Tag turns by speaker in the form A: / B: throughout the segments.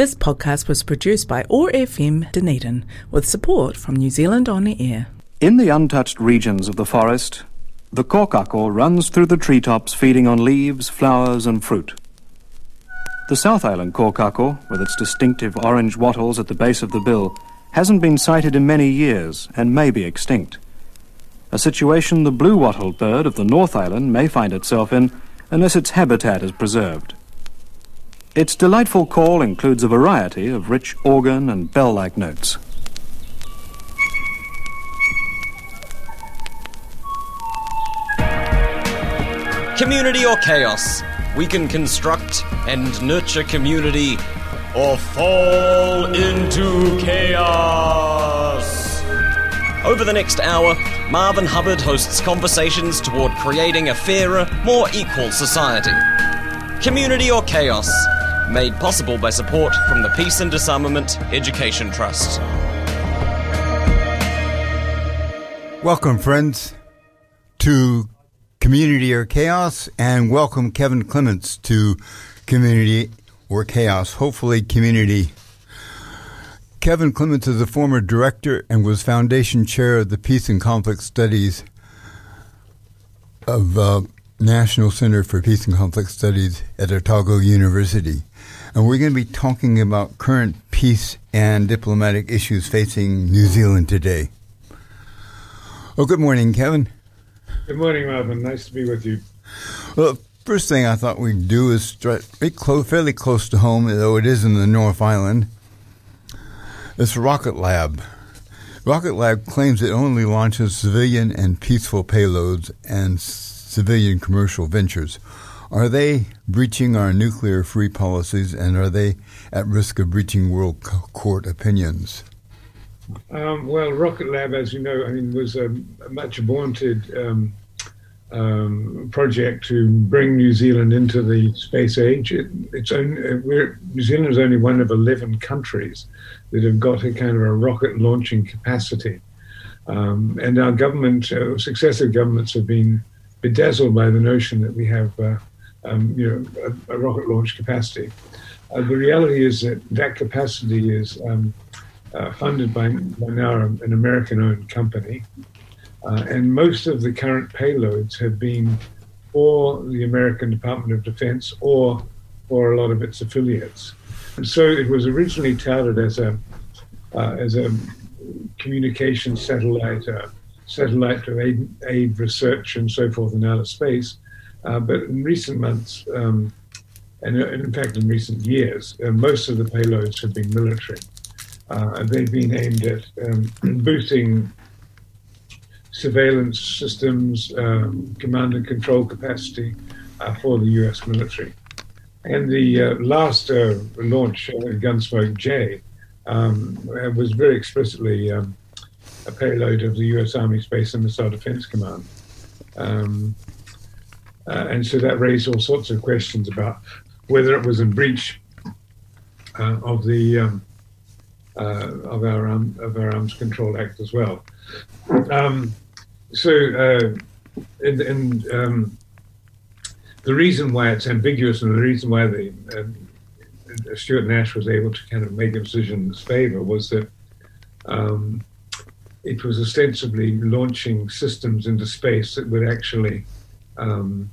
A: This podcast was produced by OAR FM Dunedin with support from New Zealand On Air.
B: In the untouched regions of the forest, the kōkako runs through the treetops feeding on leaves, flowers, and fruit. The South Island kōkako, with its distinctive orange wattles at the base of the bill, hasn't been sighted in many years and may be extinct. A situation the blue wattled bird of the North Island may find itself in unless its habitat is preserved. Its delightful call includes a variety of rich organ and bell like notes.
C: Community or chaos? We can construct and nurture community or fall into chaos. Over the next hour, Marvin Hubbard hosts conversations toward creating a fairer, more equal society. Community or chaos? made possible by support from the Peace and Disarmament Education Trust.
D: Welcome, friends, to Community or Chaos, and welcome Kevin Clements to Community or Chaos, hopefully, Community. Kevin Clements is a former director and was foundation chair of the Peace and Conflict Studies of uh, National Center for Peace and Conflict Studies at Otago University and we're going to be talking about current peace and diplomatic issues facing New Zealand today. Well, good morning, Kevin.
E: Good morning, Marvin. Nice to be with you.
D: Well, first thing I thought we'd do is close, fairly close to home, though it is in the North Island. It's Rocket Lab. Rocket Lab claims it only launches civilian and peaceful payloads and civilian commercial ventures. Are they breaching our nuclear free policies and are they at risk of breaching world court opinions?
E: Um, well, Rocket Lab, as you know, I mean, was a, a much vaunted um, um, project to bring New Zealand into the space age. It, it's only, we're, New Zealand is only one of 11 countries that have got a kind of a rocket launching capacity. Um, and our government, uh, successive governments have been bedazzled by the notion that we have uh, um, you know, a, a, rocket launch capacity. Uh, the reality is that that capacity is um, uh, funded by, by, now an American-owned company, uh, and most of the current payloads have been for the American Department of Defense or for a lot of its affiliates. And so it was originally touted as a uh, as a communication satellite, uh, satellite to aid, aid research and so forth in outer space. Uh, but in recent months, um, and in fact in recent years, uh, most of the payloads have been military. Uh, they've been aimed at um, boosting surveillance systems, um, command and control capacity uh, for the US military. And the uh, last uh, launch, Gunsmoke J, um, was very explicitly um, a payload of the US Army Space and Missile Defense Command. Um, uh, and so that raised all sorts of questions about whether it was in breach uh, of the um, uh, of our um, of our Arms Control Act as well. Um, so, uh, in, in um, the reason why it's ambiguous and the reason why the uh, Stuart Nash was able to kind of make a decision in his favor was that um, it was ostensibly launching systems into space that would actually um,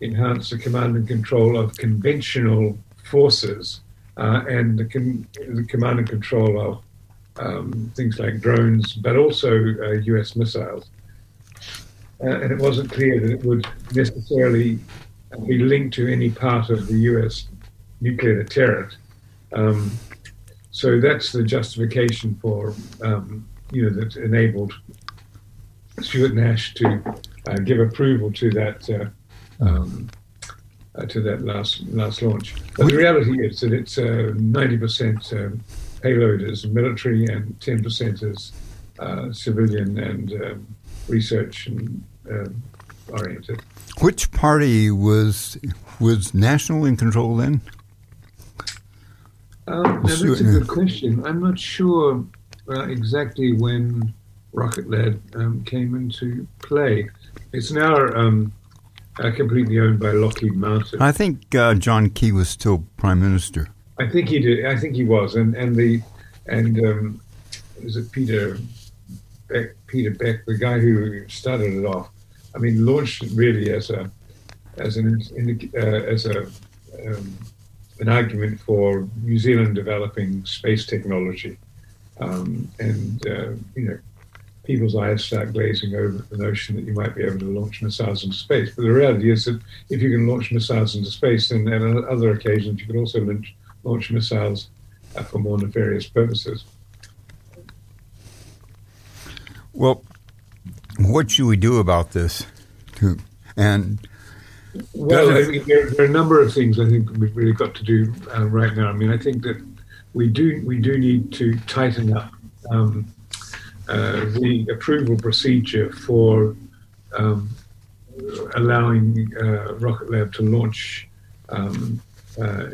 E: enhance the command and control of conventional forces uh, and the, the, command and control of um, things like drones, but also uh, US missiles. Uh, and it wasn't clear that it would necessarily be linked to any part of the US nuclear deterrent. Um, so that's the justification for, um, you know, that enabled Stuart Nash to uh, give approval to that uh, um, uh, to that last last launch. But the reality is that it's uh, ninety percent um, payload is military and ten percent is uh, civilian and um, research and, oriented.
D: Which party was was national in control then?
E: Um, that's a good question. I'm not sure uh, exactly when Rocket Lab um, came into play. It's now um, uh, completely owned by Lockheed Martin.
D: I think uh, John Key was still prime minister.
E: I think he did. I think he was, and and the and um, was it Peter Beck? Peter Beck, the guy who started it off. I mean, launched it really as a as an uh, as a um, an argument for New Zealand developing space technology, um, and uh, you know, people's eyes start glazing over the notion that you might be able to launch missiles into space. But the reality is that if you can launch missiles into space, then on other occasions you can also launch, launch missiles uh, for more nefarious purposes.
D: Well, what should we do about this? And
E: well, I mean, there, there, are a number of things I think we've really got to do uh, right now. I mean, I think that we do we do need to tighten up um, uh, the approval procedure for um, allowing uh, Rocket Lab to launch. Um, uh,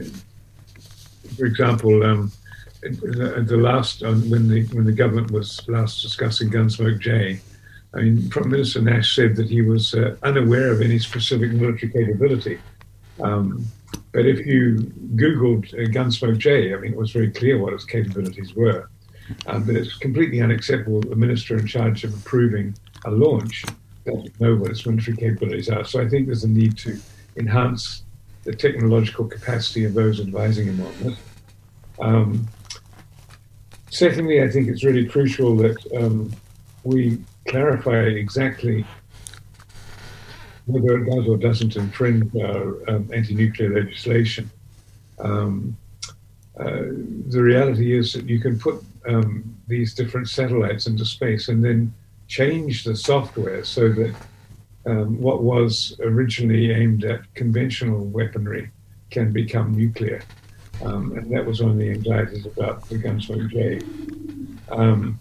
E: for example, um, the, the, last when the when the government was last discussing Gunsmoke J, I mean, Prime Minister Nash said that he was uh, unaware of any specific military capability. Um, but if you Googled uh, Gunsmoke J, I mean, it was very clear what its capabilities were. Um, but it's completely unacceptable that the minister in charge of approving a launch doesn't know what its military capabilities are. So I think there's a need to enhance the technological capacity of those advising him on this. Um, secondly, I think it's really crucial that um, we clarify exactly whether it does or doesn't infringe our um, anti-nuclear legislation. Um, uh, the reality is that you can put um, these different satellites into space and then change the software so that um, what was originally aimed at conventional weaponry can become nuclear. Um, and that was one of the anxieties about the Gunsmoke J. Um,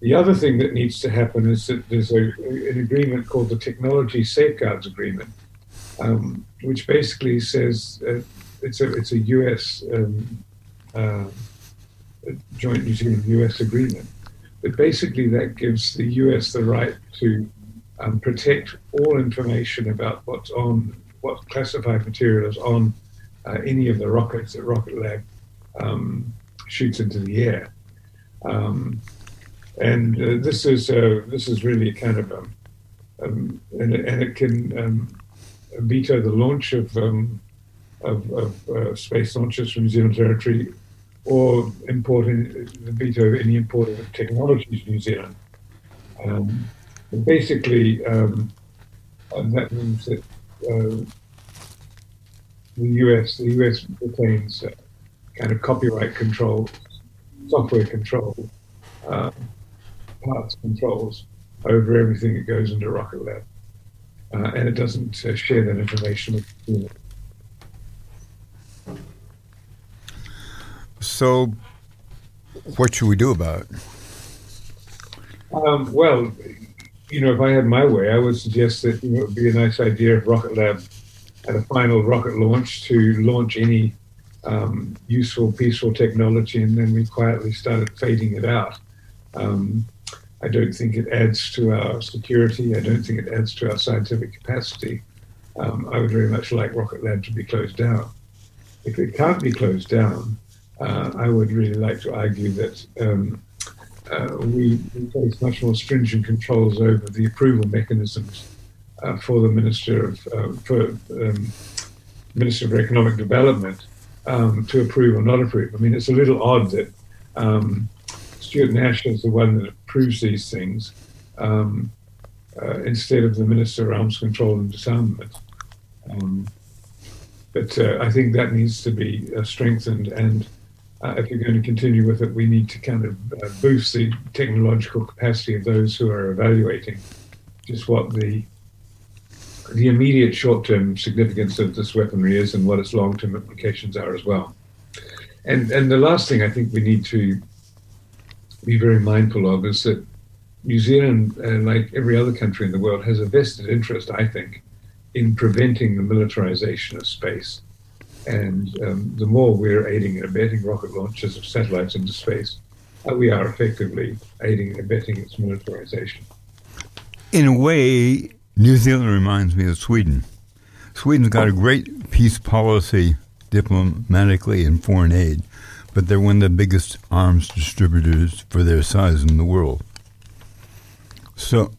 E: the other thing that needs to happen is that there's a, an agreement called the Technology Safeguards Agreement, um, which basically says uh, it's a it's a U.S. Um, uh, joint New Zealand U.S. agreement, but basically that gives the U.S. the right to um, protect all information about what's on what classified material is on uh, any of the rockets that Rocket Lab um, shoots into the air. And uh, this is uh, this is really kind of um, um, and, and, it can um, veto the launch of um, of, of uh, space launches from New Zealand territory, or importing veto any import of technologies to New Zealand. Um, basically, um, that means that uh, the US the US retains uh, kind of copyright control, software control. Um, parts controls over everything that goes into Rocket Lab. Uh, and it doesn't uh, share that information with the team.
D: So, what should we do about it?
E: Um, well, you know, if I had my way, I would suggest that you know, it would be a nice idea if Rocket Lab had a final rocket launch to launch any um, useful, peaceful technology, and then we quietly started fading it out. Um, I don't think it adds to our security. I don't think it adds to our scientific capacity. Um, I would very much like Rocket Lab to be closed down. If it can't be closed down, uh, I would really like to argue that um, uh, we, place much more stringent controls over the approval mechanisms uh, for the Minister of uh, for um, Minister of Economic Development um, to approve or not approve. I mean, it's a little odd that um, Stuart Nash is the one that approves these things um, uh, instead of the Minister of Arms Control and Disarmament. Um, but uh, I think that needs to be uh, strengthened, and uh, if you're going to continue with it, we need to kind of uh, boost the technological capacity of those who are evaluating just what the the immediate short-term significance of this weaponry is and what its long-term implications are as well. And and the last thing I think we need to be very mindful of is that New Zealand, uh, like every other country in the world, has a vested interest, I think, in preventing the militarization of space. And um, the more we're aiding and abetting rocket launches of satellites into space, uh, we are effectively aiding and abetting its militarization.
D: In a way, New Zealand reminds me of Sweden. Sweden's got a great peace policy diplomatically and foreign aid, but they're one of the biggest arms distributors for their size in the world. So,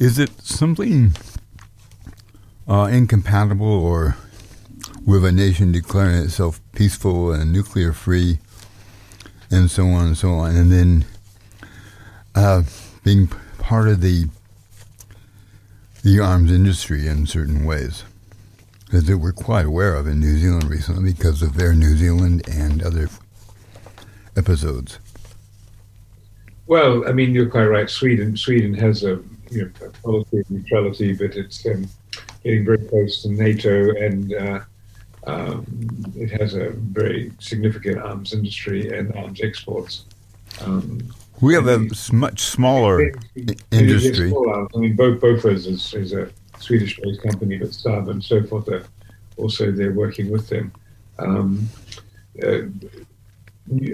D: is it something uh, incompatible or with a nation declaring itself peaceful and nuclear free and so on and so on, and then uh, being part of the the arms industry in certain ways, as we're quite aware of in New Zealand recently because of Air New Zealand and other episodes.
E: Well, I mean, you're quite right. Sweden Sweden has a, you know, a policy of neutrality, but it's um, getting very close to NATO, and uh, um, it has a very significant arms industry and arms exports. Um,
D: we have a much smaller industry.
E: I mean, both Bofors is, is a Swedish-based company, but Saab and so forth are also they're working with them. Um, uh,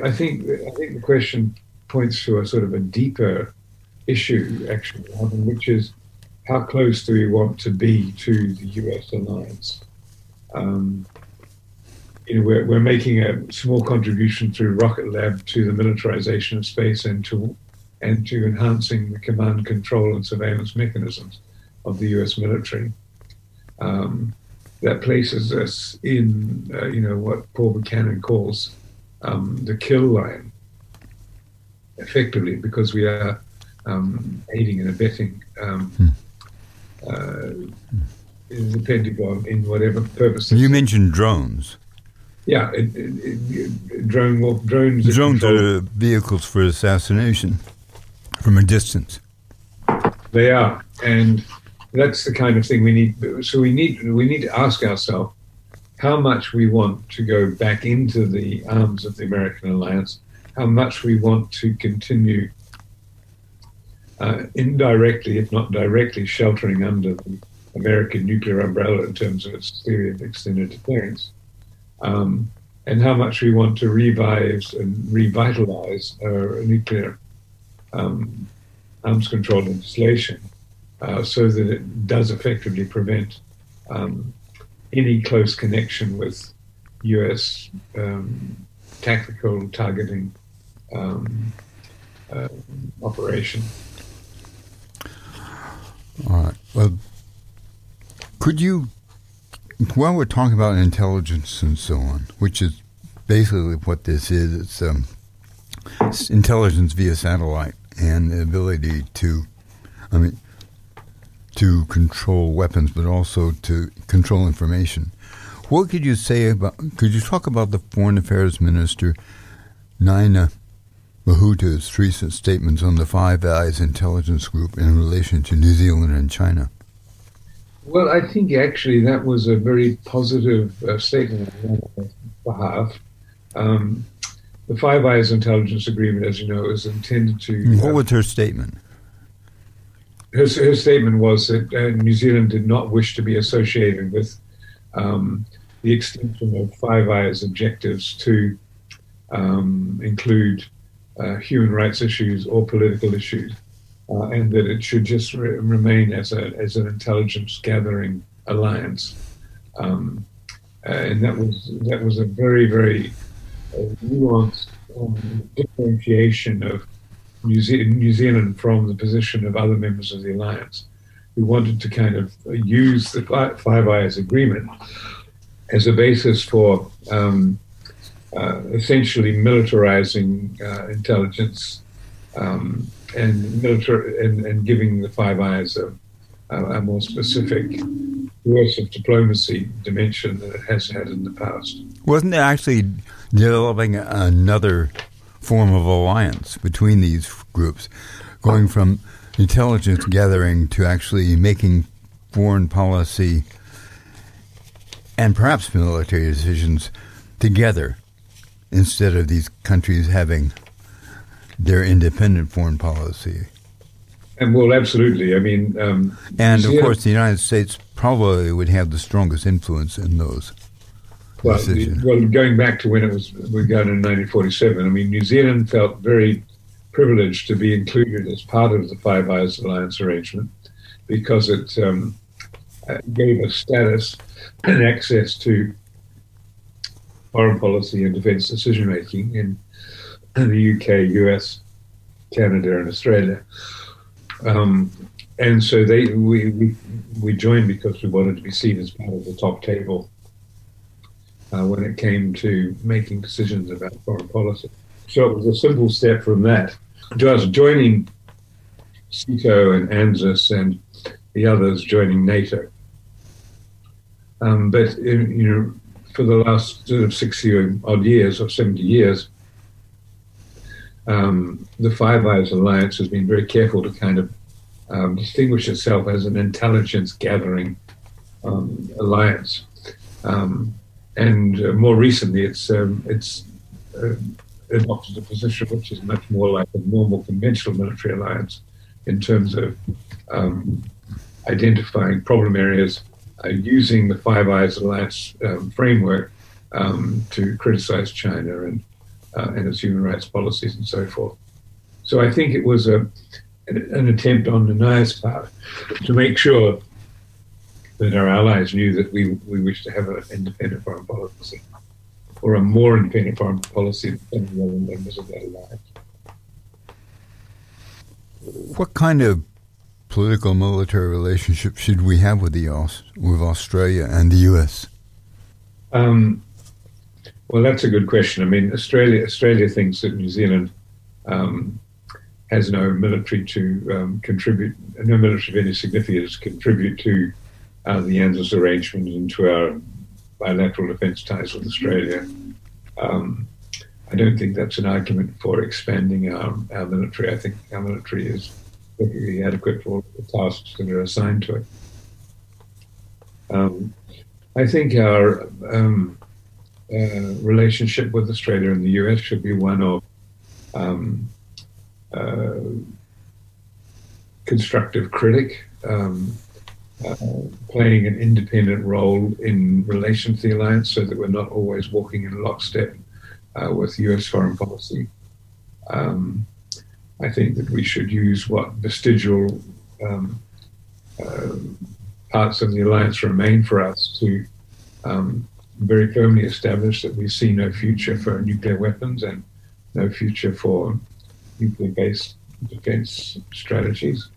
E: I think I think the question points to a sort of a deeper issue, actually, which is how close do we want to be to the U.S. alliance? Um, you know, we're, we're making a small contribution through Rocket Lab to the militarization of space and to and to enhancing the command, control, and surveillance mechanisms of the U.S. military. Um, that places us in, uh, you know, what Paul Buchanan calls um, the kill line, effectively, because we are um, aiding and abetting um, hmm. uh, the Pentagon in whatever purpose.
D: You mentioned drones.
E: Yeah, it, it, it, drone well, drones.
D: Drones are vehicles for assassination from a distance.
E: They are, and that's the kind of thing we need. So we need we need to ask ourselves how much we want to go back into the arms of the American alliance, how much we want to continue uh, indirectly, if not directly, sheltering under the American nuclear umbrella in terms of its theory of extended deterrence um, and how much we want to revive and revitalize our nuclear um, arms control legislation uh, so that it does effectively prevent um, any close connection with U.S. Um, tactical targeting um, uh, operation.
D: All right. Well, could you while we're talking about intelligence and so on, which is basically what this is, it's, um, it's intelligence via satellite and the ability to, I mean, to control weapons, but also to control information. What could you say about? Could you talk about the Foreign Affairs Minister Nanaia Mahuta's recent statements on the Five Eyes intelligence group in relation to New Zealand and China?
E: Well, I think actually that was a very positive uh, statement on behalf. Um, the Five Eyes Intelligence Agreement, as you know, is intended to.
D: What uh, was her statement?
E: Her, her statement was that uh, New Zealand did not wish to be associated with um, the extension of Five Eyes objectives to um, include uh, human rights issues or political issues uh, and that it should just re- remain as a as an intelligence gathering alliance. Um, uh, and that was that was a very very uh, nuanced um, differentiation of New, Ze- New Zealand from the position of other members of the alliance, who wanted to kind of use the Five Eyes Agreement as a basis for um, uh, essentially militarizing uh, intelligence um, and and, and giving the Five Eyes a, a, more specific of diplomacy dimension than it has had in the past.
D: Wasn't it actually developing another form of alliance between these groups, going from intelligence gathering to actually making foreign policy and perhaps military decisions together instead of these countries having their independent foreign policy.
E: And well, absolutely. I mean, um,
D: and of course, the United States probably would have the strongest influence in those.
E: Well, well, going back to when it was begun in 1947, I mean, New Zealand felt very privileged to be included as part of the Five Eyes Alliance arrangement because it um, uh, gave us status and access to foreign policy and defence decision making in, in, the UK, US, Canada, and Australia. Um, and so they we, we we joined because we wanted to be seen as part of the top table uh, when it came to making decisions about foreign policy. So it was a simple step from that just joining SEATO and ANZUS and the others joining NATO. Um, but in, you know, for the last sort of sixty odd years or seventy years, um, the Five Eyes Alliance has been very careful to kind of um, distinguish itself as an intelligence gathering um, alliance. Um, and uh, more recently, it's um, it's uh, adopted a position which is much more like a normal conventional military alliance in terms of um, identifying problem areas, uh, using the Five Eyes Alliance um, framework to criticize China and uh, and its human rights policies and so forth. So I think it was a an attempt on the NIA's part to make sure that our allies knew that we, we wish to have an independent foreign policy or a more independent foreign policy than the other members of that alliance.
D: What kind of political military relationship should we have with the with Australia and the U.S.?
E: Um, well, that's a good question. I mean, Australia Australia thinks that New Zealand um, has no military to um, contribute, no military of any significance to contribute to the ANZUS arrangement into our bilateral defence ties with Australia. Um, I don't think that's an argument for expanding our, our military. I think our military is perfectly adequate for the tasks that are assigned to it. Um, I think our um, uh, relationship with Australia and the US should be one of um, uh, constructive critic, um, uh, playing an independent role in relation to the alliance so that we're not always walking in lockstep uh, with US foreign policy. Um, I think that we should use what vestigial um, uh, parts of the alliance remain for us to um, very firmly establish that we see no future for nuclear weapons and no future for nuclear based defense strategies.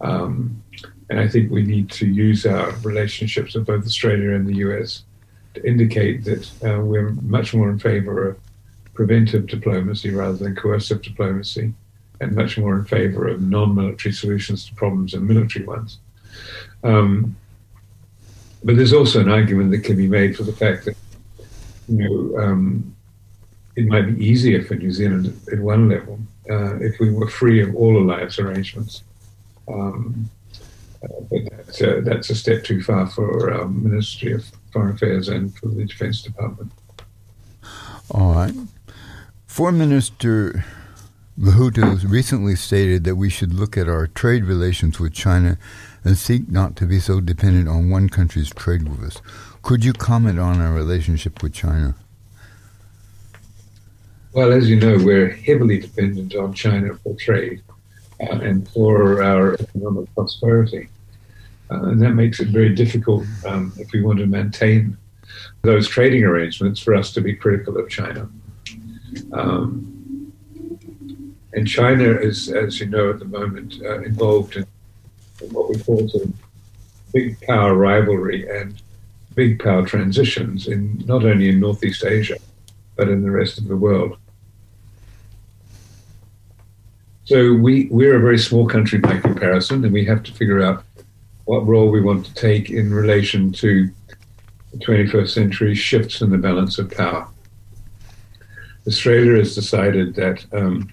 E: Um, and I think we need to use our relationships with both Australia and the US to indicate that uh, we're much more in favor of preventive diplomacy rather than coercive diplomacy, and much more in favor of non military solutions to problems and military ones. Um, but there's also an argument that can be made for the fact that, you know, um, it might be easier for New Zealand at one level uh, if we were free of all alliance arrangements. Um, but that's a, that's a, step too far for our Ministry of Foreign Affairs and for the Defence Department.
D: All right. Foreign Minister Mahuta recently stated that we should look at our trade relations with China and seek not to be so dependent on one country's trade with us. Could you comment on our relationship with China?
E: Well, as you know, we're heavily dependent on China for trade uh, and for our economic prosperity. Uh, and that makes it very difficult um, if we want to maintain those trading arrangements for us to be critical of China. Um, and China is, as you know, at the moment uh, involved in what we call of big power rivalry and big power transitions in not only in Northeast Asia, but in the rest of the world. So we, we're a very small country by comparison, and we have to figure out what role we want to take in relation to the 21st century shifts in the balance of power. Australia has decided that um,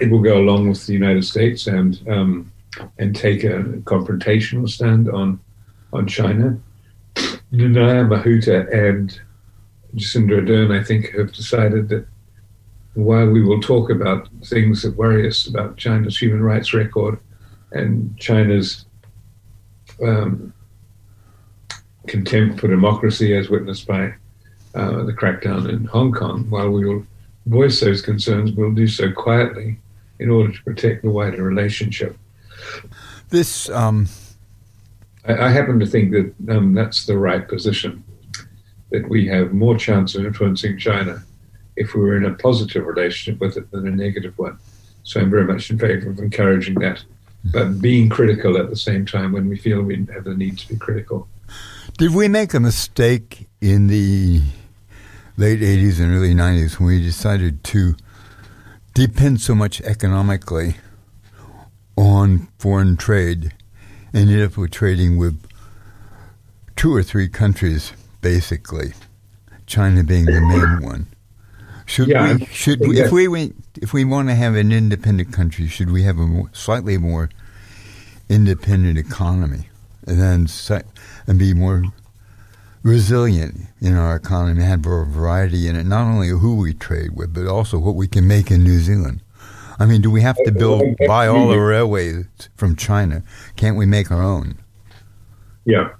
E: it will go along with the United States and um, and take a confrontational stand on on China. Nanaia Mahuta and Jacinda Ardern, I think, have decided that while we will talk about things that worry us about China's human rights record and China's um, contempt for democracy, as witnessed by uh, the crackdown in Hong Kong, while we will voice those concerns, we'll do so quietly in order to protect the wider relationship.
D: This, um...
E: I, I, happen to think that um, that's the right position. that we have more chance of influencing China if we were in a positive relationship with it than a negative one. So I'm very much in favor of encouraging that, but being critical at the same time when we feel we have the need to be critical.
F: Did we make a mistake in the late 80s and early 90s when we decided to depend so much economically on foreign trade and ended up with trading with two or three countries, basically, China being the main one? Should
E: Yeah,
F: we? Should we, if we went, if we want to have an independent country, should we have a more, slightly more independent economy, and then and be more resilient in our economy, have a variety in it, not only who we trade with, but also what we can make in New Zealand. I mean, do we have to build buy all the railways from China? Can't we make our own?
E: Yeah.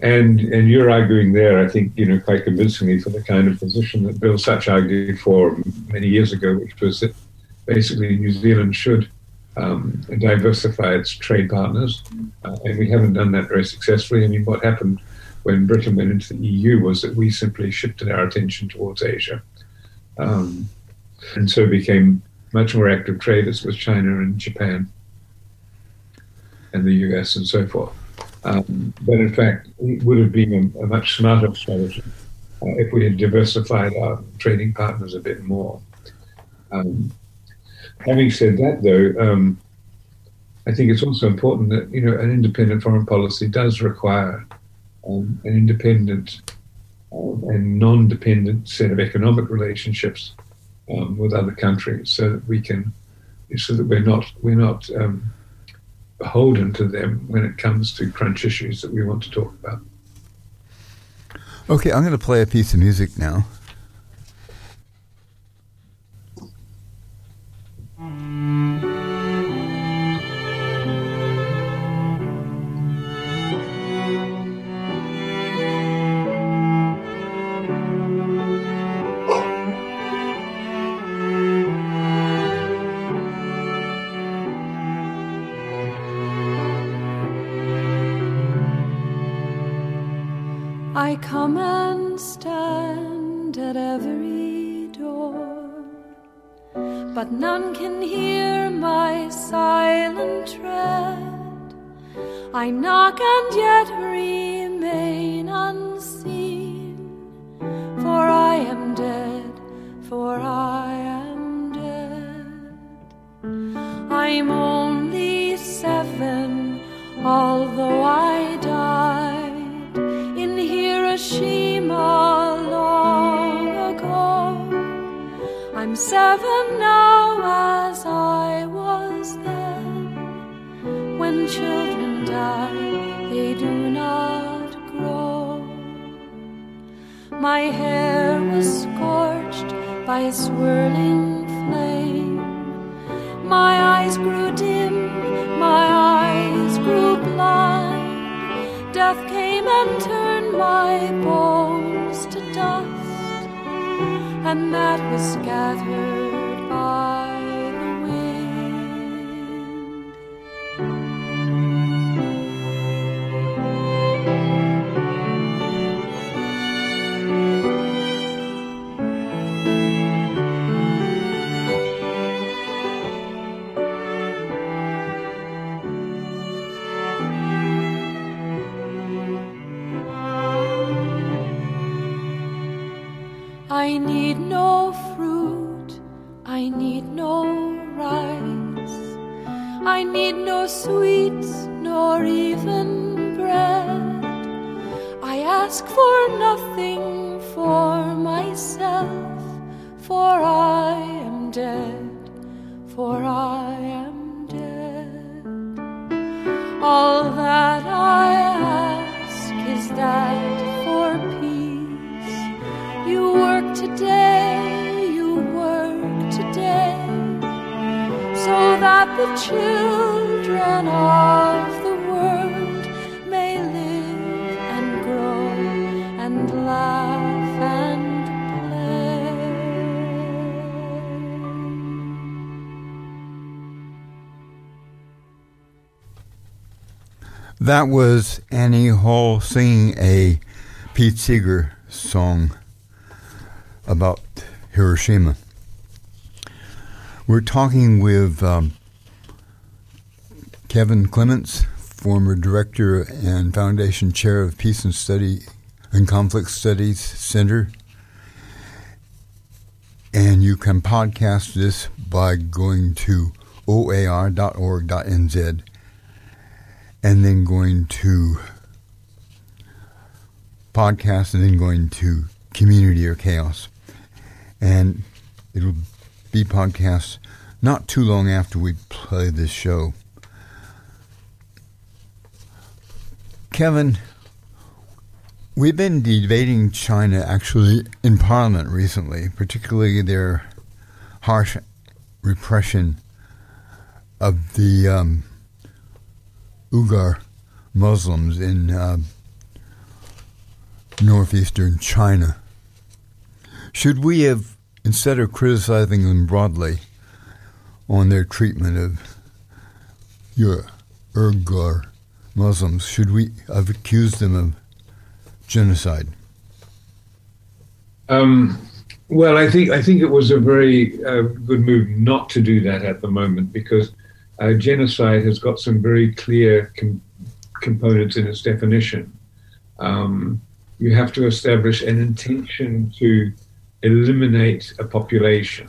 E: And and you're arguing there, I think, you know, quite convincingly for the kind of position that Bill Sutch argued for many years ago, which was that basically New Zealand should um, diversify its trade partners, uh, and we haven't done that very successfully. I mean, what happened when Britain went into the EU was that we simply shifted our attention towards Asia, um, and so became much more active traders with China and Japan and the US and so forth. Um, but in fact, it would have been a, a much smarter strategy uh, if we had diversified our trading partners a bit more. Um, having said that, though, um, I think it's also important that you know an independent foreign policy does require um, an independent um, and non-dependent set of economic relationships um, with other countries, so that we can, so that we're not we're not um, beholden to them when it comes to crunch issues that we want to talk about.
F: Okay, I'm going to play a piece of music now.
D: That was
F: Annie Hall singing a Pete Seeger
D: song about Hiroshima. We're talking with um, Kevin Clements, former director and foundation chair of Peace and Study and Conflict Studies Center. And you can podcast this by going to oar.org.nz and then going to podcast and then going to community or chaos. And it'll be podcast not too long after we play this show. Kevin, we've been debating China actually in Parliament recently, particularly their harsh repression of the um, Uyghur Muslims in uh, northeastern China. Should we have, instead of criticizing them broadly on their treatment of your Uyghur Muslims, should we have accused them of genocide?
E: Um, well, I think I think it was a very uh, good move not to do that at the moment because uh, genocide has got some very clear com- components in its definition. Um, you have to establish an intention to eliminate a population,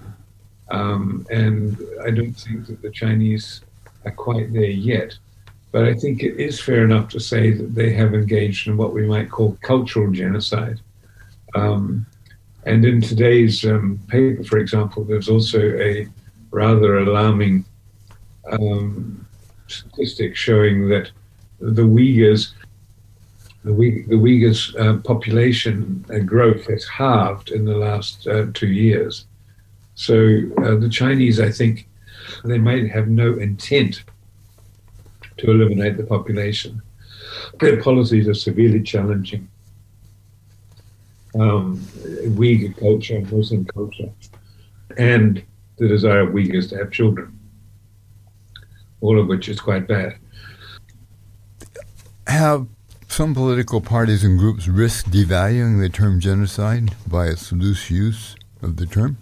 E: um, and I don't think that the Chinese are quite there yet. But I think it is fair enough to say that they have engaged in what we might call cultural genocide. Um, and in today's um, paper, for example, there's also a rather alarming um, statistic showing that the Uyghurs, the, the Uyghurs uh, population growth has halved in the last uh, two years. So uh, the Chinese, I think, they might have no intent to eliminate the population. Their policies are severely challenging um, Uyghur culture, Muslim culture, and the desire of Uyghurs to have children, all of which is quite bad.
D: Have some political parties and groups risked devaluing the term genocide by its loose use of the term?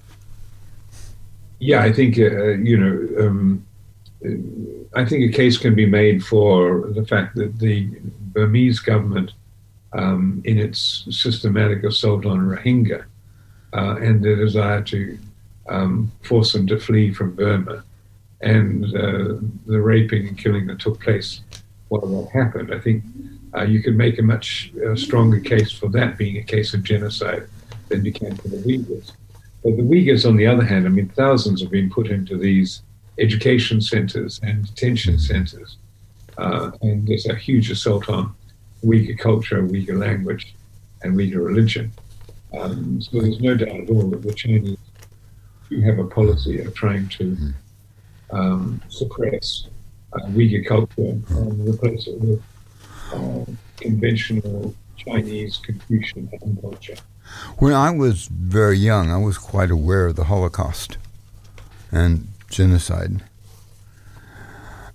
E: Yeah, I think, uh, you know, um, I think a case can be made for the fact that the Burmese government, um, in its systematic assault on Rohingya uh, and the desire to um, force them to flee from Burma, and uh, the raping and killing that took place while that happened, I think uh, you could make a much uh, stronger case for that being a case of genocide than you can for the Uyghurs. But the Uyghurs, on the other hand, I mean, thousands have been put into these education centers and detention centers. Uh, and there's a huge assault on Uyghur culture, Uyghur language, and Uyghur religion. Um, so there's no doubt at all that the Chinese do have a policy of trying to um, suppress uh, Uyghur culture and replace it with uh, conventional Chinese Confucian culture.
D: When I was very young, I was quite aware of the Holocaust and genocide.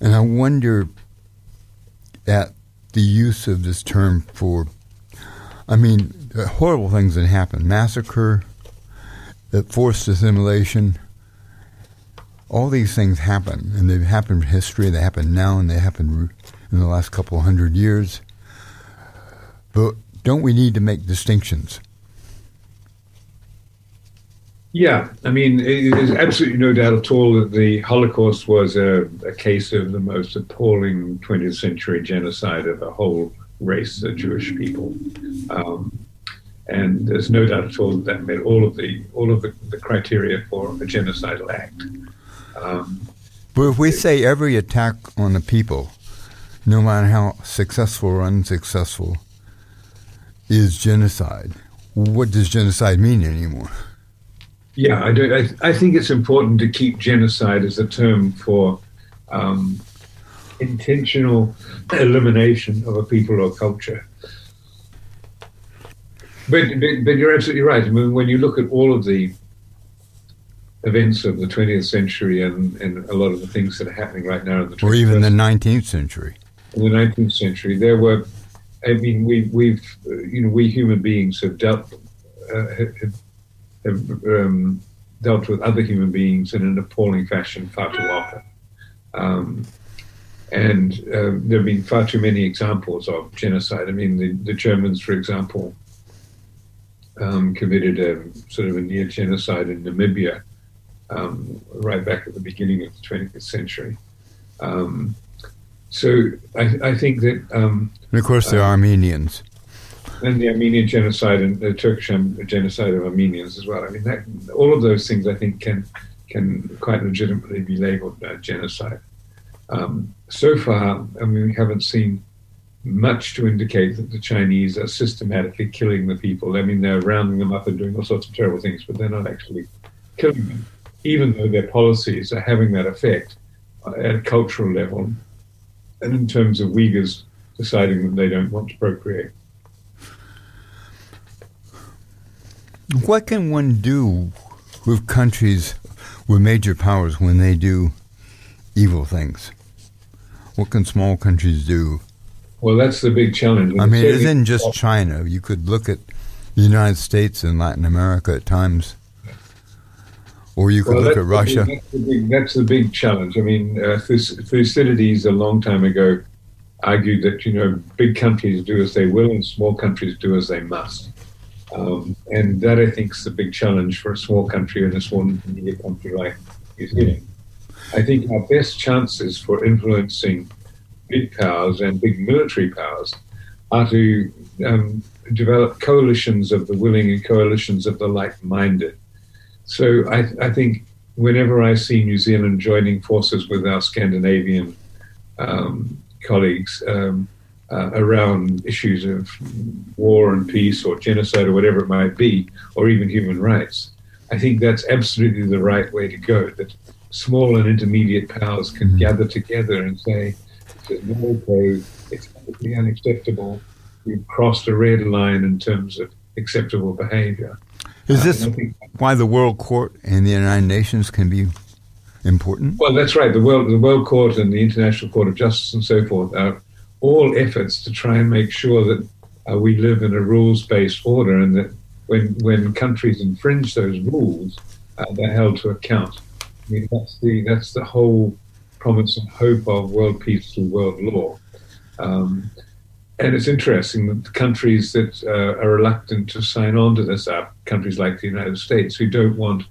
D: And I wonder at the use of this term for, I mean, horrible things that happen massacre, forced assimilation. All these things happen, and they've happened in history, they happen now, and they happen in the last couple hundred years. But don't we need to make distinctions?
E: Yeah, I mean, there's absolutely no doubt at all that the Holocaust was a, a, case of the most appalling 20th century genocide of a whole race of Jewish people. Um, and there's no doubt at all that that met all of the all of the, the criteria for a genocidal act. Um,
D: but if we say every attack on the people, no matter how successful or unsuccessful, is genocide, what does genocide mean anymore?
E: Yeah, I do. I, I, think it's important to keep genocide as a term for um, intentional elimination of a people or culture. But, but, but you're absolutely right. I mean, when you look at all of the events of the 20th century and, and a lot of the things that are happening right now in the 20th
D: or even the 19th century,
E: in the 19th century, there were I mean, we, we've, you know, we human beings have dealt, uh, have, have um, dealt with other human beings in an appalling fashion far too often. Um, and uh, there have been far too many examples of genocide. I mean, the, the Germans, for example, um, committed a sort of a near genocide in Namibia um, right back at the beginning of the 20th century. Um, so I, I, think that. Um,
D: and of course, the uh, Armenians.
E: And the Armenian genocide and the Turkish genocide of Armenians as well. I mean, that, all of those things I think can can quite legitimately be labeled uh, genocide. Um, so far, I mean, we haven't seen much to indicate that the Chinese are systematically killing the people. I mean, they're rounding them up and doing all sorts of terrible things, but they're not actually killing them, even though their policies are having that effect at a cultural level and in terms of Uyghurs deciding that they don't want to procreate.
D: What can one do with countries with major powers when they do evil things? What can small countries do
E: well, that's the big challenge.
D: I mean, it isn't just China. You could look at the United States and Latin America at times, or you could well, look at Russia.
E: Big, that's, the big, that's, the big, challenge. I mean, uh, Thucydides a long time ago argued that you know big countries do as they will and small countries do as they must. Um, and that I think is the big challenge for a small country and a small intermediate country like New Zealand. I think our best chances for influencing big powers and big military powers are to um, develop coalitions of the willing and coalitions of the like-minded. So I, I, think whenever I see New Zealand joining forces with our Scandinavian um, colleagues um, uh, around issues of war and peace or genocide or whatever it might be, or even human rights, I think that's absolutely the right way to go. That small and intermediate powers can mm-hmm. gather together and say, okay, it's completely unacceptable. You've crossed a red line in terms of acceptable behavior.
D: Is this why the World Court and the United Nations can be important?
E: Well, that's right. The World, the World Court and the International Court of Justice and so forth are all efforts to try and make sure that uh, we live in a rules-based order, and that when when countries infringe those rules, uh, they're held to account. I mean, that's the that's the whole promise and hope of world peace through world law. Um, and it's interesting that the countries that uh, are reluctant to sign on to this are countries like the United States, who don't want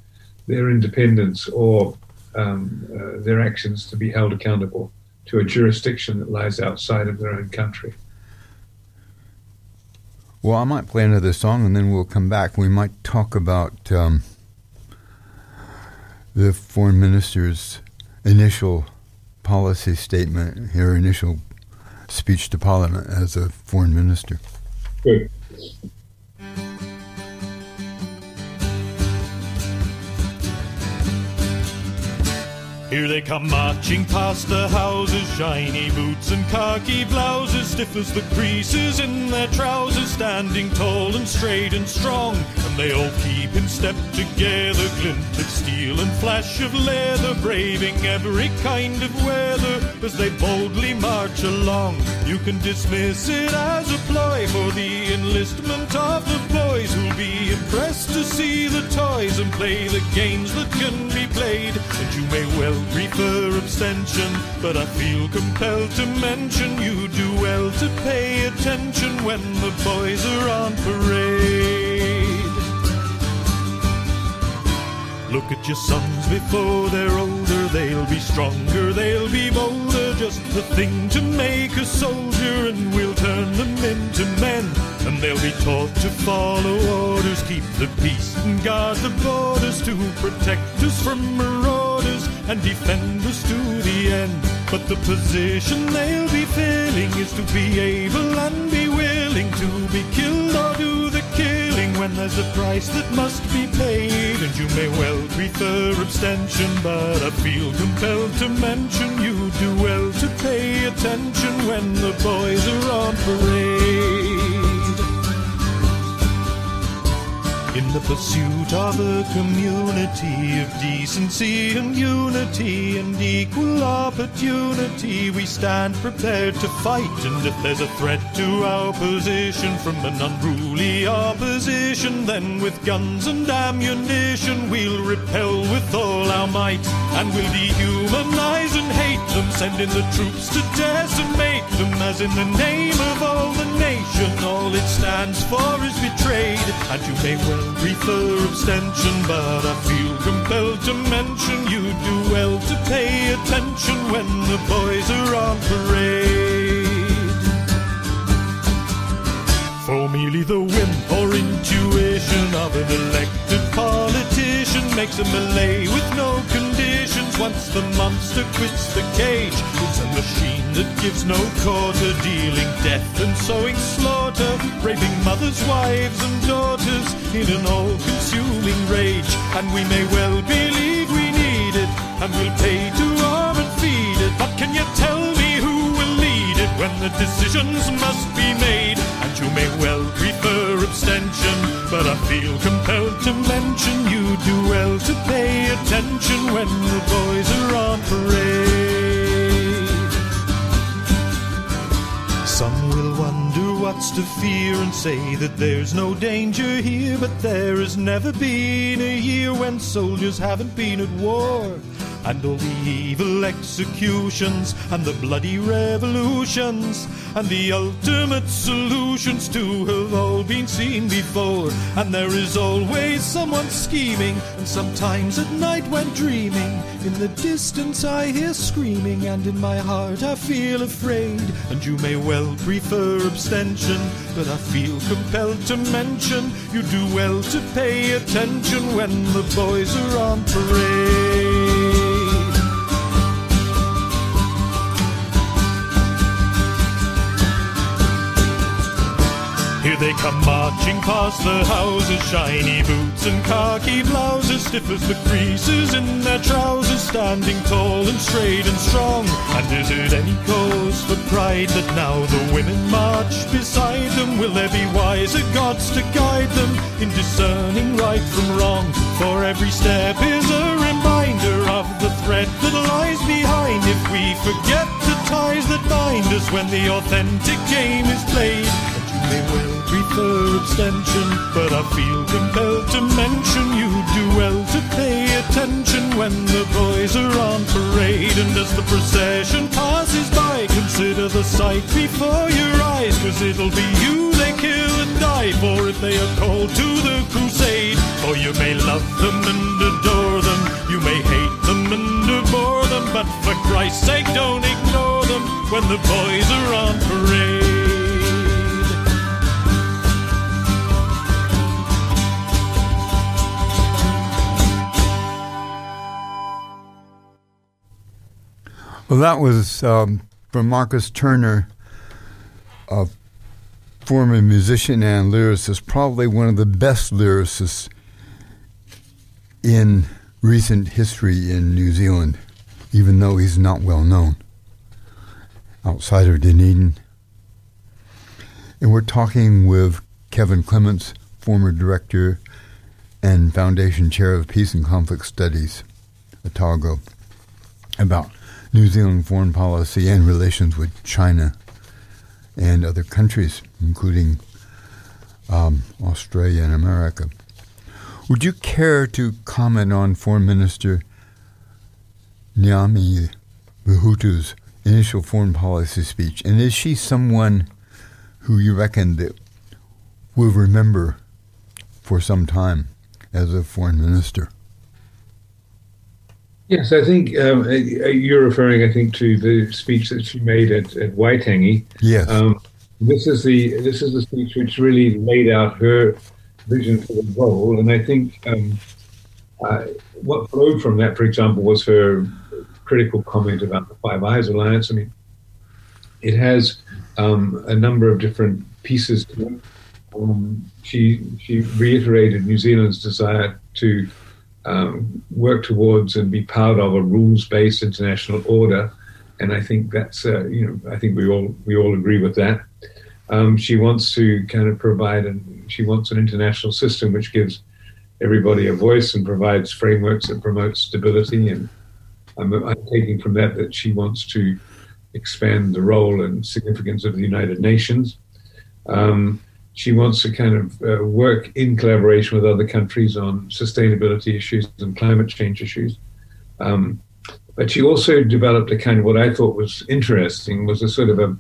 E: their independence or um, uh, their actions to be held accountable to a jurisdiction that lies outside of their own country.
D: Well, I might play another song and then we'll come back. We might talk about um, the foreign minister's initial policy statement, her initial speech to Parliament as a foreign minister?
E: Good.
G: Here they come marching past the houses, shiny boots and khaki blouses, stiff as the creases in their trousers, standing tall and straight and strong. And they all keep in step together, glint of steel and flash of leather, braving every kind of weather as they boldly march along. You can dismiss it as a ploy for the enlistment of the boys who'll be impressed to see the toys and play the games that can be played. And you may well prefer abstention, but I feel compelled to mention you do well to pay attention when the boys are on parade. Look at your sons before they're older, they'll be stronger, they'll be bolder, just the thing to make a soldier, and we'll turn them into men. And they'll be taught to follow orders, keep the peace, and guard the borders to protect us from marauders and defend us to the end. But the position they'll be filling is to be able and be willing to be killed or do the killing when there's a price that must be paid. And you may well prefer abstention, but I feel compelled to mention you do well to pay attention when the boys are on parade. In the pursuit of a community of decency and unity and equal opportunity, we stand prepared to fight. And if there's a threat to our position from an unruly opposition, then with guns and ammunition we'll repel with all our might. And we'll dehumanize and hate them, sending the troops to decimate them, as in the name of all the nation, all it stands for is betrayed. And you may well prefer abstention, but I feel compelled to mention you do well to pay attention when the boys are on parade. For merely the whim or intuition of an elected politician makes a melee with no conditions. Once the monster quits the cage, it's a machine that gives no quarter, dealing death and sowing slaughter, raping mothers, wives, and daughters in an all-consuming rage. And we may well believe we need it, and we'll pay to arm and feed it. But can you tell me who will lead it when the decisions must be made? And you may well abstention, but I feel compelled to mention you do well to pay attention when the boys are on parade. Some will wonder what's to fear and say that there's no danger here, but there has never been a year when soldiers haven't been at war. And all the evil executions and the bloody revolutions and the ultimate solutions to have all been seen before. And there is always someone scheming, and sometimes at night when dreaming, in the distance I hear screaming, and in my heart I feel afraid. And you may well prefer abstention, but I feel compelled to mention you do well to pay attention when the boys are on parade. They come marching past the houses, shiny boots and khaki blouses, stiff as the creases in their trousers, standing tall and straight and strong. And is it any cause for pride that now the women march beside them? Will there be wiser gods to guide them in discerning right from wrong? For every step is a reminder of the threat that lies behind if we forget the ties that bind us when the authentic game is played. May well prefer abstention, but I feel compelled to mention you do well to pay attention when the boys are on parade. And as the procession passes by, consider the sight before your eyes, cause it'll be you they kill and die for if they are called to the crusade. For you may love them and adore them, you may hate them and abhor them, but for Christ's sake don't ignore them when the boys are on parade.
D: Well, that was um, from Marcus Turner, a former musician and lyricist, probably one of the best lyricists in recent history in New Zealand, even though he's not well known outside of Dunedin. And we're talking with Kevin Clements, former director and foundation chair of Peace and Conflict Studies, Otago, about New Zealand foreign policy and relations with China and other countries, including um, Australia and America. Would you care to comment on Foreign Minister Nanaia Mahuta's initial foreign policy speech? And is she someone who you reckon that will remember for some time as a foreign minister?
E: Yes, I think um, you're referring, I think, to the speech that she made at, at Waitangi.
D: Yes.
E: Um, this is the this is the speech which really laid out her vision for the role, and I think um, uh, what flowed from that, for example, was her critical comment about the Five Eyes Alliance. I mean, it has um, a number of different pieces to it. Um, she she reiterated New Zealand's desire to um, work towards and be part of a rules-based international order, and I think that's uh, you know I think we all we all agree with that. Um, she wants to kind of provide, and she wants an international system which gives everybody a voice and provides frameworks that promote stability. And I'm, I'm taking from that that she wants to expand the role and significance of the United Nations. Um, she wants to kind of uh, work in collaboration with other countries on sustainability issues and climate change issues. Um, but she also developed a kind of what I thought was interesting was a sort of a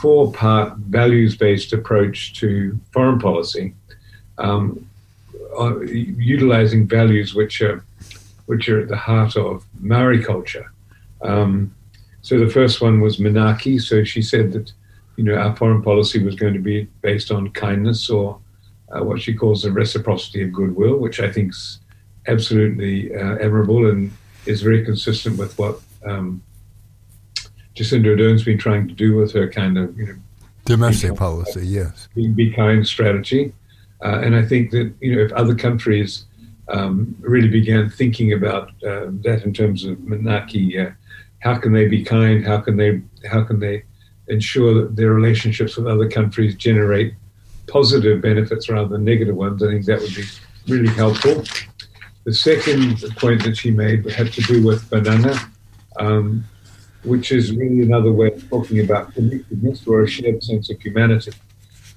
E: four part values based approach to foreign policy, um, uh, utilizing values which are, which are at the heart of Maori culture. Um, so the first one was Manaaki. So she said that you know, our foreign policy was going to be based on kindness or uh, what she calls the reciprocity of goodwill, which I think is absolutely uh, admirable and is very consistent with what um, Jacinda Ardern's been trying to do with her kind of, you know,
D: domestic policy, yes,
E: be, kind strategy. Uh, and I think that you know, if other countries um, really began thinking about uh, that in terms of Manaaki, uh, how can they be kind? How can they? How can they ensure that their relationships with other countries generate positive benefits rather than negative ones. I think that would be really helpful. The second point that she made had to do with banana, um, which is really another way of talking about connectedness or a shared sense of humanity.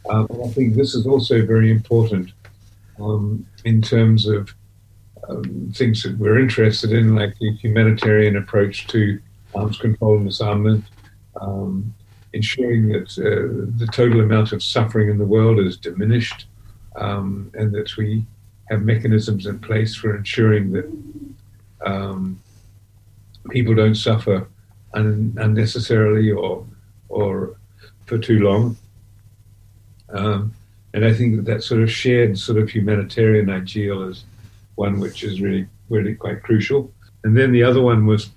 E: Um, I think this is also very important um, in terms of um, things that we're interested in, like the humanitarian approach to arms control and disarmament, um, ensuring that uh, the total amount of suffering in the world is diminished um, and that we have mechanisms in place for ensuring that um, people don't suffer un- unnecessarily or or for too long. Um, and I think that that sort of shared sort of humanitarian ideal is one which is really really quite crucial. And then the other one was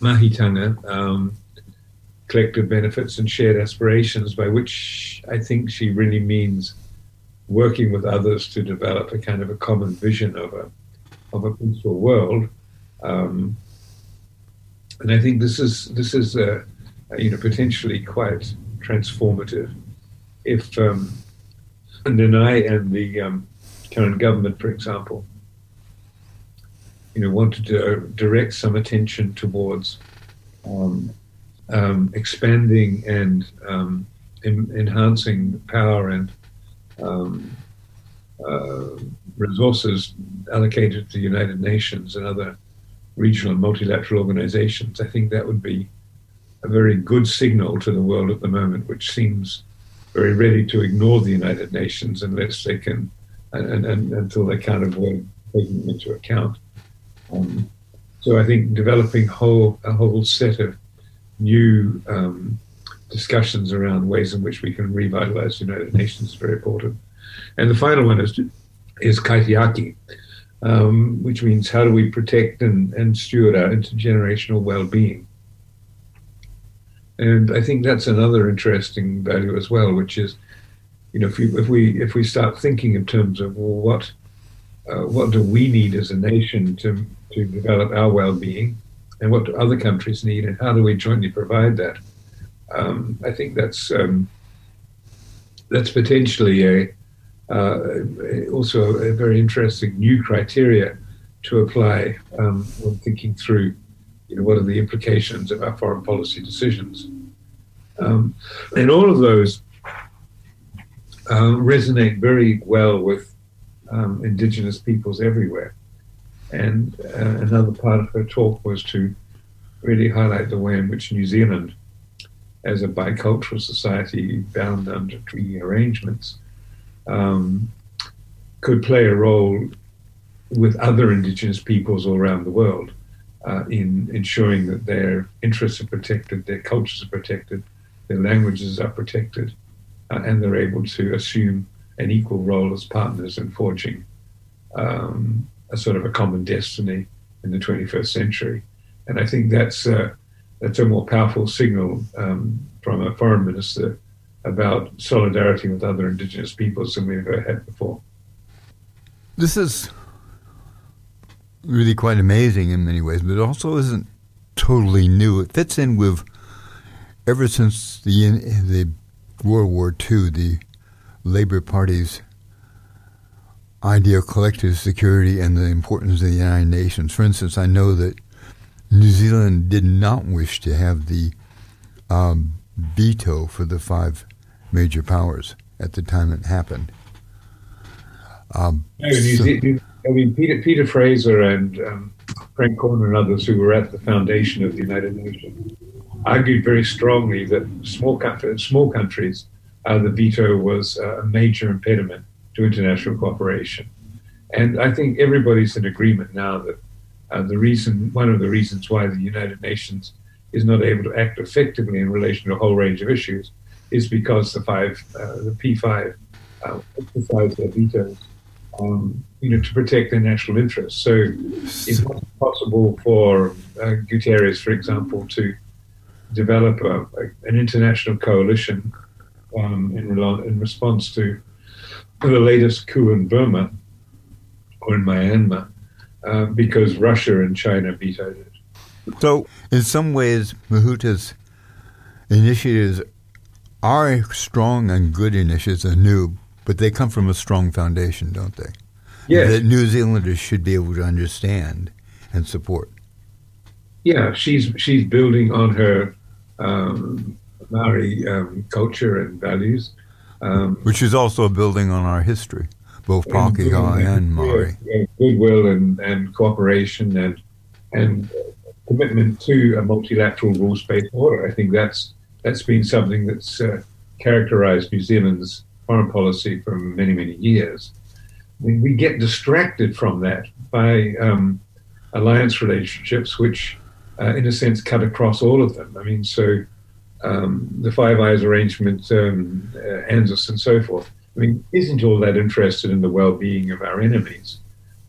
E: mahitanga, um, collective benefits and shared aspirations, by which I think she really means working with others to develop a kind of a common vision of a of a peaceful world. Um, and I think this is this is uh, you know potentially quite transformative. If um, Nanaia and the um, current government, for example, you know, wanted to direct some attention towards um, um, expanding and um, in, enhancing power and um, uh, resources allocated to the United Nations and other regional and multilateral organizations, I think that would be a very good signal to the world at the moment, which seems very ready to ignore the United Nations unless they can, and, and until they of were taking into account. Um, so I think developing whole a whole set of new um, discussions around ways in which we can revitalize the United Nations is very important. And the final one is is kaitiaki, um, which means how do we protect and, and steward our intergenerational well-being. And I think that's another interesting value as well, which is, you know, if we if we if we start thinking in terms of well, what uh, what do we need as a nation to to develop our well-being, and what do other countries need, and how do we jointly provide that? Um, I think that's um, that's potentially a uh, also a very interesting new criteria to apply um, when thinking through, you know, what are the implications of our foreign policy decisions, um, and all of those uh, resonate very well with um, Indigenous peoples everywhere. And uh, another part of her talk was to really highlight the way in which New Zealand, as a bicultural society bound under treaty arrangements, um, could play a role with other Indigenous peoples all around the world uh, in ensuring that their interests are protected, their cultures are protected, their languages are protected, uh, and they're able to assume an equal role as partners in forging um, a sort of a common destiny in the 21st century. And I think that's uh, that's a more powerful signal um, from a foreign minister about solidarity with other indigenous peoples than we've ever had before.
D: This is really quite amazing in many ways, but it also isn't totally new. It fits in with ever since the the World War II, the Labour Party's idea of collective security and the importance of the United Nations. For instance, I know that New Zealand did not wish to have the um, veto for the five major powers at the time it happened.
E: Um, no, so, I mean, Peter, Peter Fraser and um, Frank Corner and others who were at the foundation of the United Nations argued very strongly that small, small countries, uh, the veto was uh, a major impediment to international cooperation. And I think everybody's in agreement now that uh, the reason, one of the reasons why the United Nations is not able to act effectively in relation to a whole range of issues is because the five, uh, the P5, uh, exercise their vetoes, um, you know, to protect their national interests. So it's not possible for uh, Guterres, for example, to develop a, a, an international coalition um, in, in response to the latest coup in Burma or in Myanmar uh, because Russia and China vetoed it.
D: So, in some ways, Mahuta's initiatives are strong and good initiatives and new, but they come from a strong foundation, don't they?
E: Yes.
D: That New Zealanders should be able to understand and support.
E: Yeah, she's she's building on her um, Maori um, culture and values,
D: um, which is also building on our history, both Pakeha and, and Maori.
E: Goodwill and, and cooperation and and commitment to a multilateral rules-based order. I think that's that's been something that's uh, characterized New Zealand's foreign policy for many many years. I we get distracted from that by um, alliance relationships, which, uh, in a sense, cut across all of them. I mean, so um, the Five Eyes arrangement, um, uh, ANZUS, and so forth. I mean, isn't all that interested in the well-being of our enemies.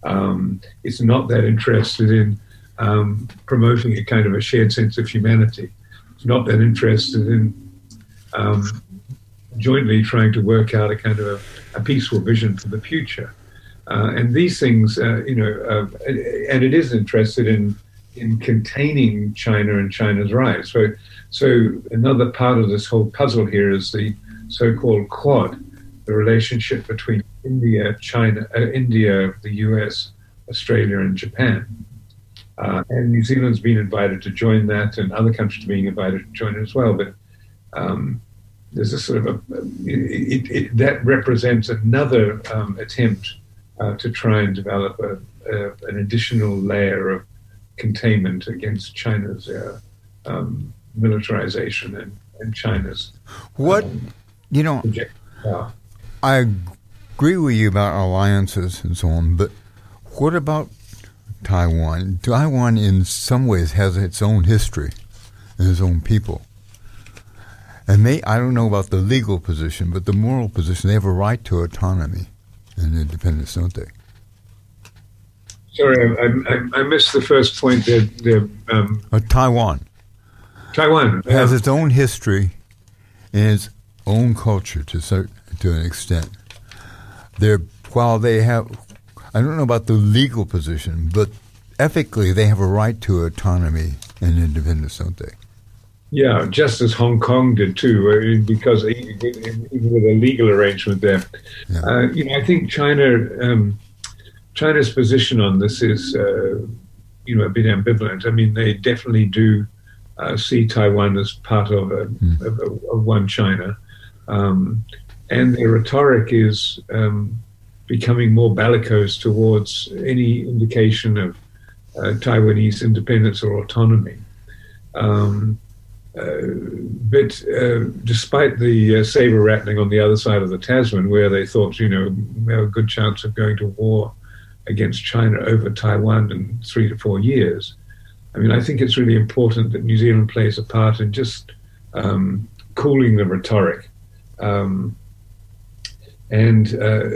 E: Um, it's not that interested in um, promoting a kind of a shared sense of humanity. It's not that interested in um, jointly trying to work out a kind of a, a peaceful vision for the future. Uh, and these things, uh, you know, uh, and it is interested in in containing China and China's rise. So, so another part of this whole puzzle here is the so-called Quad, the relationship between India, China, uh, India, the U.S., Australia, and Japan. Uh, and New Zealand's been invited to join that, and other countries are being invited to join as well. But um, there's a sort of a it, it, that represents another um, attempt uh, to try and develop a, a, an additional layer of containment against China's uh, um, militarization and, and, China's
D: what um, you know. I agree with you about alliances and so on, but what about Taiwan? Taiwan, in some ways, has its own history and its own people. And they, I don't know about the legal position, but the moral position, they have a right to autonomy and independence, don't they?
E: Sorry, I, I, I missed the first point there. there um,
D: uh, Taiwan.
E: Taiwan
D: has its own history and its own culture to certain, to an extent. They're, while they have, I don't know about the legal position, but ethically they have a right to autonomy and independence, don't they?
E: Yeah, just as Hong Kong did too, uh, because even with a legal arrangement there, yeah. uh, you know, I think China, um, China's position on this is, uh, you know, a bit ambivalent. I mean, they definitely do see Taiwan as part of, a, mm. of, of, one China, um, and their rhetoric is um, becoming more bellicose towards any indication of uh, Taiwanese independence or autonomy. Um, uh, but uh, despite the uh, saber rattling on the other side of the Tasman, where they thought, you know, we have a good chance of going to war against China over Taiwan in three to four years, I mean, I think it's really important that New Zealand plays a part in just um, cooling the rhetoric. Um, and uh,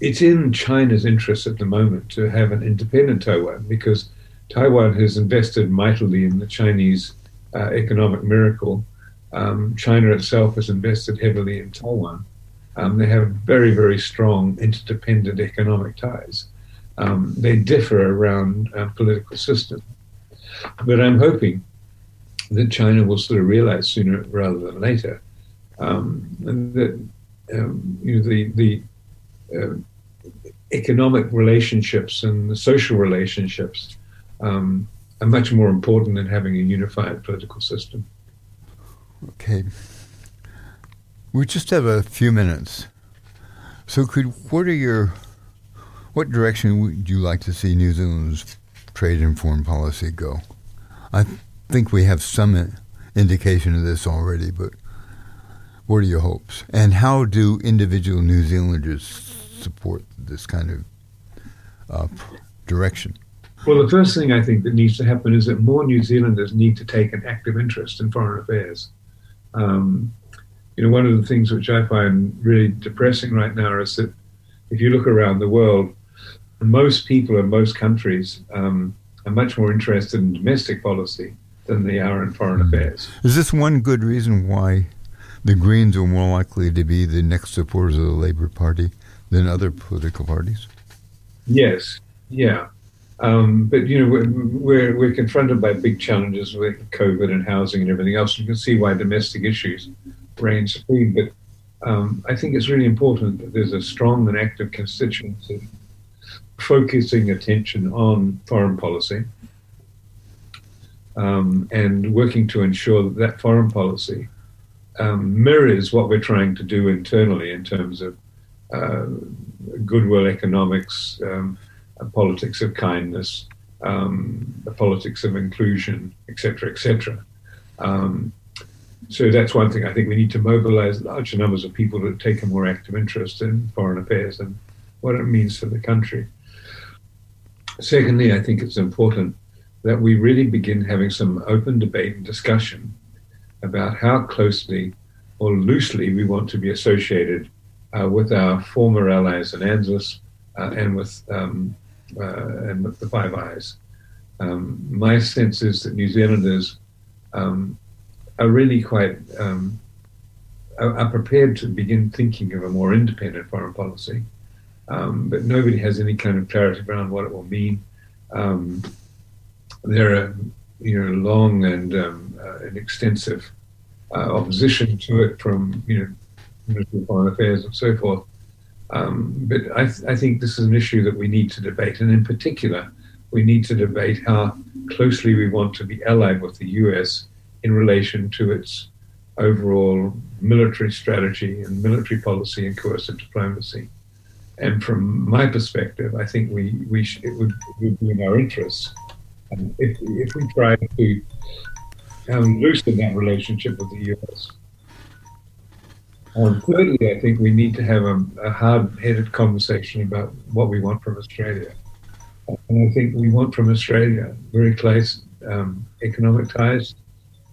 E: it's in China's interest at the moment to have an independent Taiwan because Taiwan has invested mightily in the Chinese uh, economic miracle. Um, China itself has invested heavily in Taiwan. Um, they have very, very strong interdependent economic ties. Um, they differ around uh, political system. But I'm hoping that China will sort of realize sooner rather than later um, that um, you know the the uh, economic relationships and the social relationships um, are much more important than having a unified political system.
D: Okay. We just have a few minutes. So, could what are your what direction would you like to see New Zealand's trade and foreign policy go? I think we have some indication of this already, but what are your hopes? And how do individual New Zealanders support this kind of uh, direction?
E: Well, the first thing I think that needs to happen is that more New Zealanders need to take an active interest in foreign affairs. Um, you know, one of the things which I find really depressing right now is that if you look around the world, most people in most countries um, are much more interested in domestic policy than they are in foreign mm. affairs.
D: Is this one good reason why the Greens are more likely to be the next supporters of the Labour Party than other political parties?
E: Yes, yeah. Um, but you know we're, we're, we're confronted by big challenges with COVID and housing and everything else. You can see why domestic issues reign supreme. But um, I think it's really important that there's a strong and active constituency focusing attention on foreign policy um, and working to ensure that that foreign policy um, mirrors what we're trying to do internally in terms of uh, goodwill economics, um, politics of kindness, um, the politics of inclusion, etc., etc. Um, so that's one thing I think we need to mobilize larger numbers of people to take a more active interest in foreign affairs and what it means for the country. Secondly, I think it's important that we really begin having some open debate and discussion about how closely or loosely we want to be associated uh, with our former allies in ANZUS uh, and with um, uh, and with the Five Eyes. Um, my sense is that New Zealanders um, are really quite um, are, are, prepared to begin thinking of a more independent foreign policy, um, but nobody has any kind of clarity around what it will mean. Um, there are you know long and um, uh, an extensive uh, opposition to it from you know Ministry of Foreign Affairs and so forth. Um, but I, th- I, think this is an issue that we need to debate, and in particular, we need to debate how closely we want to be allied with the US in relation to its overall military strategy and military policy and coercive diplomacy. And from my perspective, I think we, we it, would, it would be in our interests um, if, if we try to um, loosen that relationship with the US um, thirdly, I think we need to have a, a hard-headed conversation about what we want from Australia. And I think we want from Australia very close um, economic ties,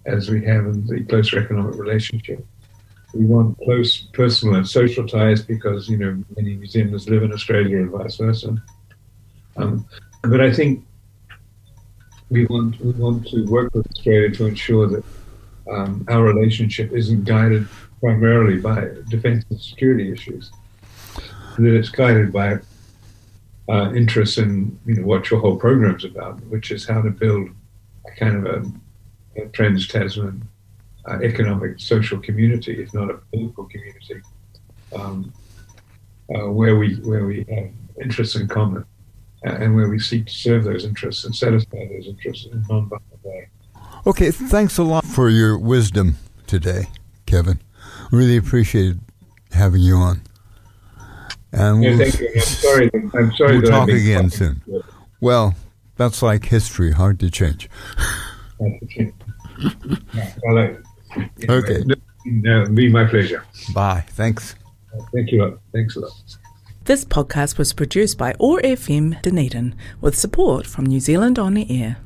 E: as we have in the closer economic relationship. We want close personal and social ties because you know many New Zealanders live in Australia and vice versa. Um, but I think we want we want to work with Australia to ensure that um, our relationship isn't guided primarily by defense and security issues. That it's guided by uh, interests in you know what your whole program's about, which is how to build a kind of a, a trans Tasman uh, economic social community, if not a political community, um, uh, where we where we have interests in common uh, and where we seek to serve those interests and satisfy those interests in a non-violent way.
D: Okay, thanks a lot for your wisdom today, Kevin. Really appreciated having you on.
E: And we'll, thank you. I'm sorry. I'm sorry.
D: We'll talk again soon. Well, that's like history, hard to change.
E: Okay.
D: No,
E: be uh, my pleasure.
D: Bye. Thanks.
E: Thank you. Thanks a lot.
A: This podcast was produced by OAR FM Dunedin with support from New Zealand On the Air.